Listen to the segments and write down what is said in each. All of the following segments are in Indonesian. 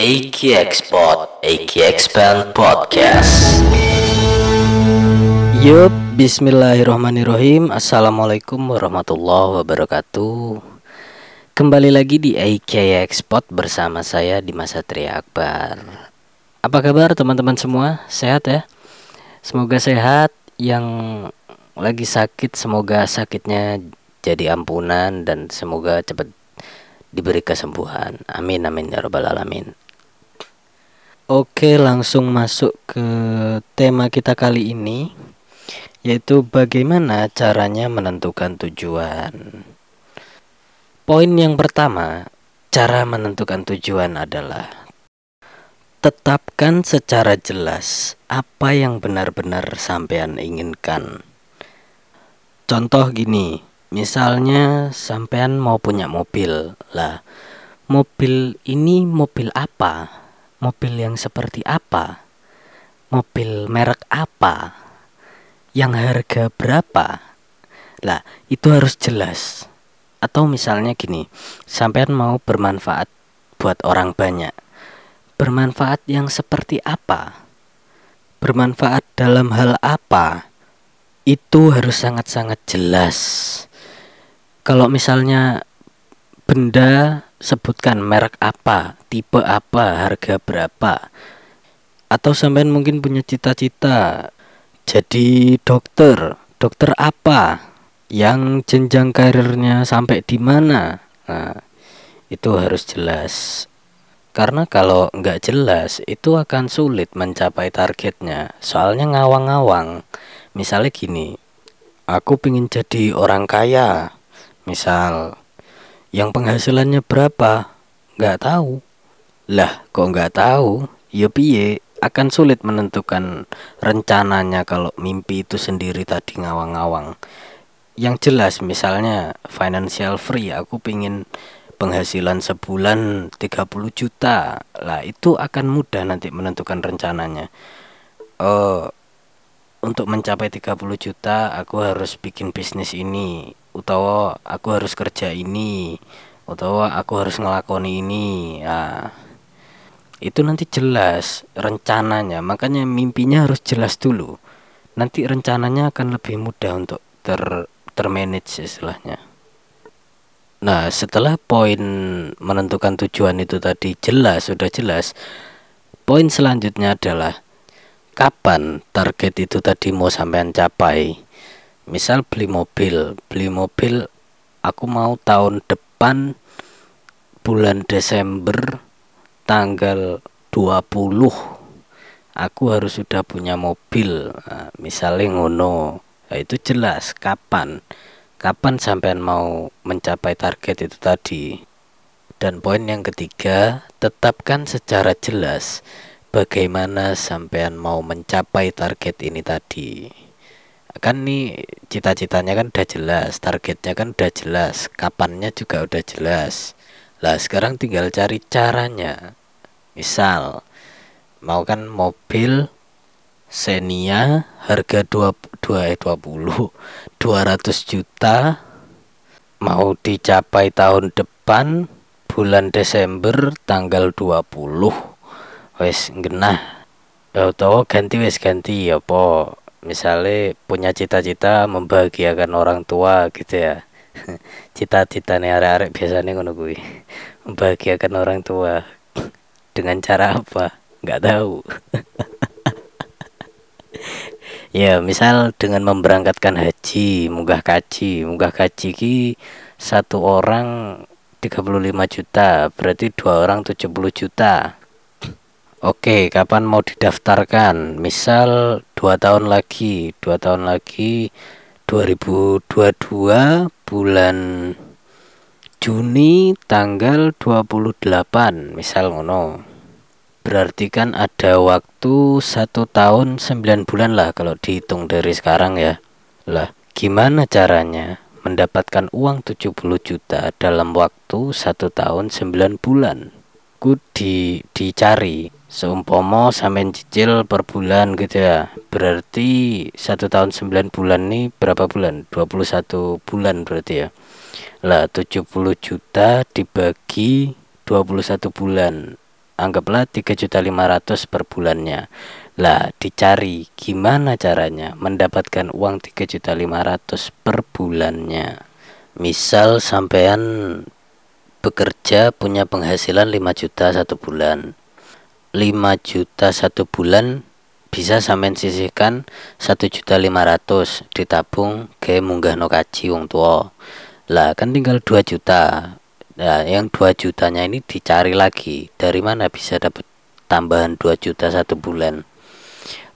AK Export, AK Expand Podcast. Yup, bismillahirrahmanirrahim Assalamualaikum warahmatullahi wabarakatuh Kembali lagi di AK Export bersama saya di Masa Akbar Apa kabar teman-teman semua? Sehat ya? Semoga sehat Yang lagi sakit semoga sakitnya jadi ampunan Dan semoga cepat diberi kesembuhan Amin amin ya rabbal alamin Oke langsung masuk ke tema kita kali ini Yaitu bagaimana caranya menentukan tujuan Poin yang pertama Cara menentukan tujuan adalah Tetapkan secara jelas apa yang benar-benar sampean inginkan Contoh gini, Misalnya sampean mau punya mobil lah. Mobil ini mobil apa? Mobil yang seperti apa? Mobil merek apa? Yang harga berapa? Lah, itu harus jelas. Atau misalnya gini, sampean mau bermanfaat buat orang banyak. Bermanfaat yang seperti apa? Bermanfaat dalam hal apa? Itu harus sangat-sangat jelas kalau misalnya benda sebutkan merek apa, tipe apa, harga berapa. Atau sampean mungkin punya cita-cita jadi dokter. Dokter apa? Yang jenjang karirnya sampai di mana? Nah, itu harus jelas. Karena kalau nggak jelas, itu akan sulit mencapai targetnya. Soalnya ngawang-ngawang. Misalnya gini, aku pingin jadi orang kaya misal yang penghasilannya berapa nggak tahu lah kok nggak tahu? Ya piye? Akan sulit menentukan rencananya kalau mimpi itu sendiri tadi ngawang-ngawang. Yang jelas misalnya financial free aku pingin penghasilan sebulan 30 juta. Lah itu akan mudah nanti menentukan rencananya. Oh untuk mencapai 30 juta aku harus bikin bisnis ini. Utawa aku harus kerja ini. Utawa aku harus ngelakoni ini. Ya itu nanti jelas rencananya makanya mimpinya harus jelas dulu. Nanti rencananya akan lebih mudah untuk ter termanage istilahnya. Nah setelah poin menentukan tujuan itu tadi jelas sudah jelas poin selanjutnya adalah kapan target itu tadi mau sampean capai. Misal beli mobil beli mobil aku mau tahun depan bulan Desember tanggal 20 aku harus sudah punya mobil. Nah, misalnya ngono nah, itu jelas kapan kapan sampean mau mencapai target itu tadi. Dan poin yang ketiga tetapkan secara jelas bagaimana sampean mau mencapai target ini tadi. Kan nih cita-citanya kan udah jelas targetnya kan udah jelas kapannya juga udah jelas. Lah sekarang tinggal cari caranya misal mau kan mobil Xenia harga 2 2 20 200 juta mau dicapai tahun depan bulan Desember tanggal 20 wes genah ya ganti wes ganti ya po misalnya punya cita-cita membahagiakan orang tua gitu ya. Cita-cita nih arek-arek biasanya ngono gue membahagiakan orang tua dengan cara apa? Nggak tahu. Ya misal dengan memberangkatkan haji munggah kaji. Munggah kaji ki satu orang 35 juta berarti dua orang 70 juta. Oke, kapan mau didaftarkan? Misal dua tahun lagi, dua tahun lagi 2022 bulan Juni tanggal 28 misal ngono. Berarti kan ada waktu satu tahun 9 bulan lah kalau dihitung dari sekarang ya. Lah gimana caranya mendapatkan uang 70 juta dalam waktu satu tahun 9 bulan? Ku di dicari seumpama sampean cicil per bulan gitu ya. Berarti satu tahun 9 bulan nih berapa bulan? 21 bulan berarti ya lah 70 juta dibagi 21 bulan. Anggaplah 3.500 per bulannya. Lah dicari gimana caranya mendapatkan uang 3.500 per bulannya. Misal sampean bekerja punya penghasilan 5 juta satu bulan. 5 juta satu bulan bisa sampean sisihkan satu juta lima ratus ditabung ke munggah no kaji wong tua lah kan tinggal 2 juta. Nah yang 2 jutanya ini dicari lagi. Dari mana bisa dapat tambahan 2 juta satu bulan?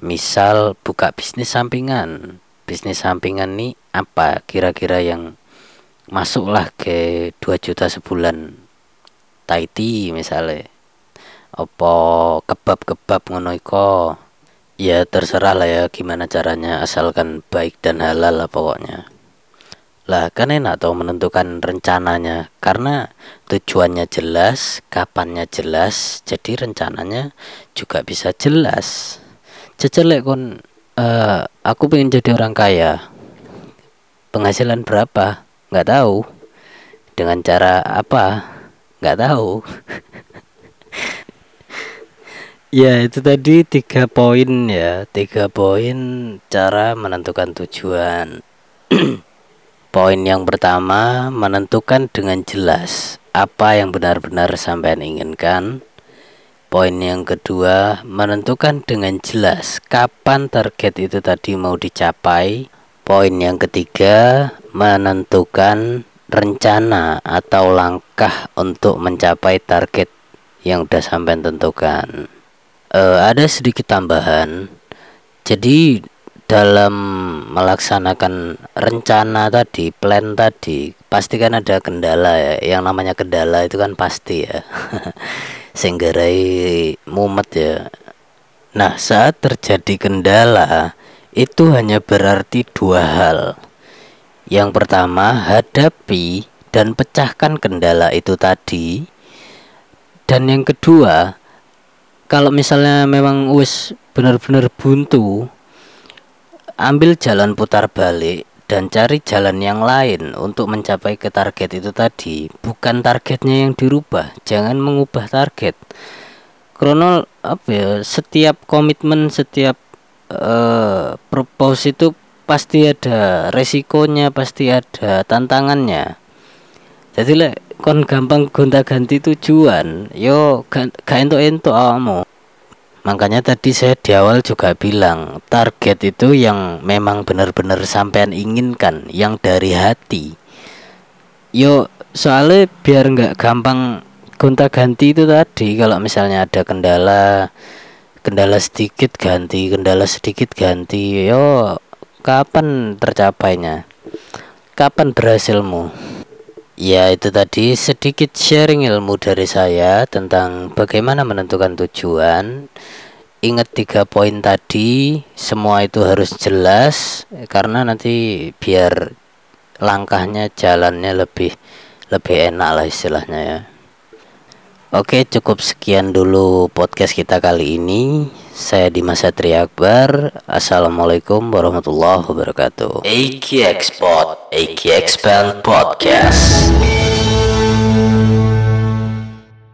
Misal buka bisnis sampingan. Bisnis sampingan nih apa kira-kira yang masuklah ke 2 juta sebulan? Taiti misalnya. Opo kebab-kebab ngono iko ya terserah lah ya gimana caranya asalkan baik dan halal lah pokoknya lah kan enak tau menentukan rencananya. Karena tujuannya jelas kapannya jelas jadi rencananya juga bisa jelas. Cecelek kon uh, aku pengen jadi orang kaya. Penghasilan berapa? Nggak tahu. Dengan cara apa? Nggak tahu. Ya itu tadi tiga poin ya. Tiga poin cara menentukan tujuan poin yang pertama menentukan dengan jelas apa yang benar-benar sampai inginkan poin yang kedua menentukan dengan jelas kapan target itu tadi mau dicapai poin yang ketiga menentukan rencana atau langkah untuk mencapai target yang udah sampai tentukan. E, ada sedikit tambahan. Jadi dalam melaksanakan rencana tadi, plan tadi, pasti kan ada kendala ya. Yang namanya kendala itu kan pasti ya. Sehinggarai mumet ya. Nah, saat terjadi kendala, itu hanya berarti dua hal yang pertama, hadapi dan pecahkan kendala itu tadi. Dan yang kedua, kalau misalnya memang wis benar-benar buntu, ambil jalan putar balik dan cari jalan yang lain untuk mencapai ke target itu tadi. Bukan targetnya yang dirubah, jangan mengubah target. Krono apa ya, setiap komitmen, setiap uh, propose itu pasti ada resikonya pasti ada tantangannya jadi le kon gampang gonta ganti tujuan yo gak entuk entuk makanya tadi saya di awal juga bilang target itu yang memang benar-benar sampean inginkan yang dari hati. Yo soalnya biar nggak gampang gonta ganti itu tadi kalau misalnya ada kendala kendala sedikit ganti kendala sedikit ganti yo kapan tercapainya? Kapan berhasilmu ya itu tadi sedikit sharing ilmu dari saya tentang bagaimana menentukan tujuan. Ingat tiga poin tadi semua itu harus jelas karena nanti biar langkahnya jalannya lebih lebih enak lah istilahnya ya. Oke cukup sekian dulu podcast kita kali ini Saya Dimas Satria Akbar. Assalamualaikum warahmatullahi wabarakatuh. AKX Pod AKX Podcast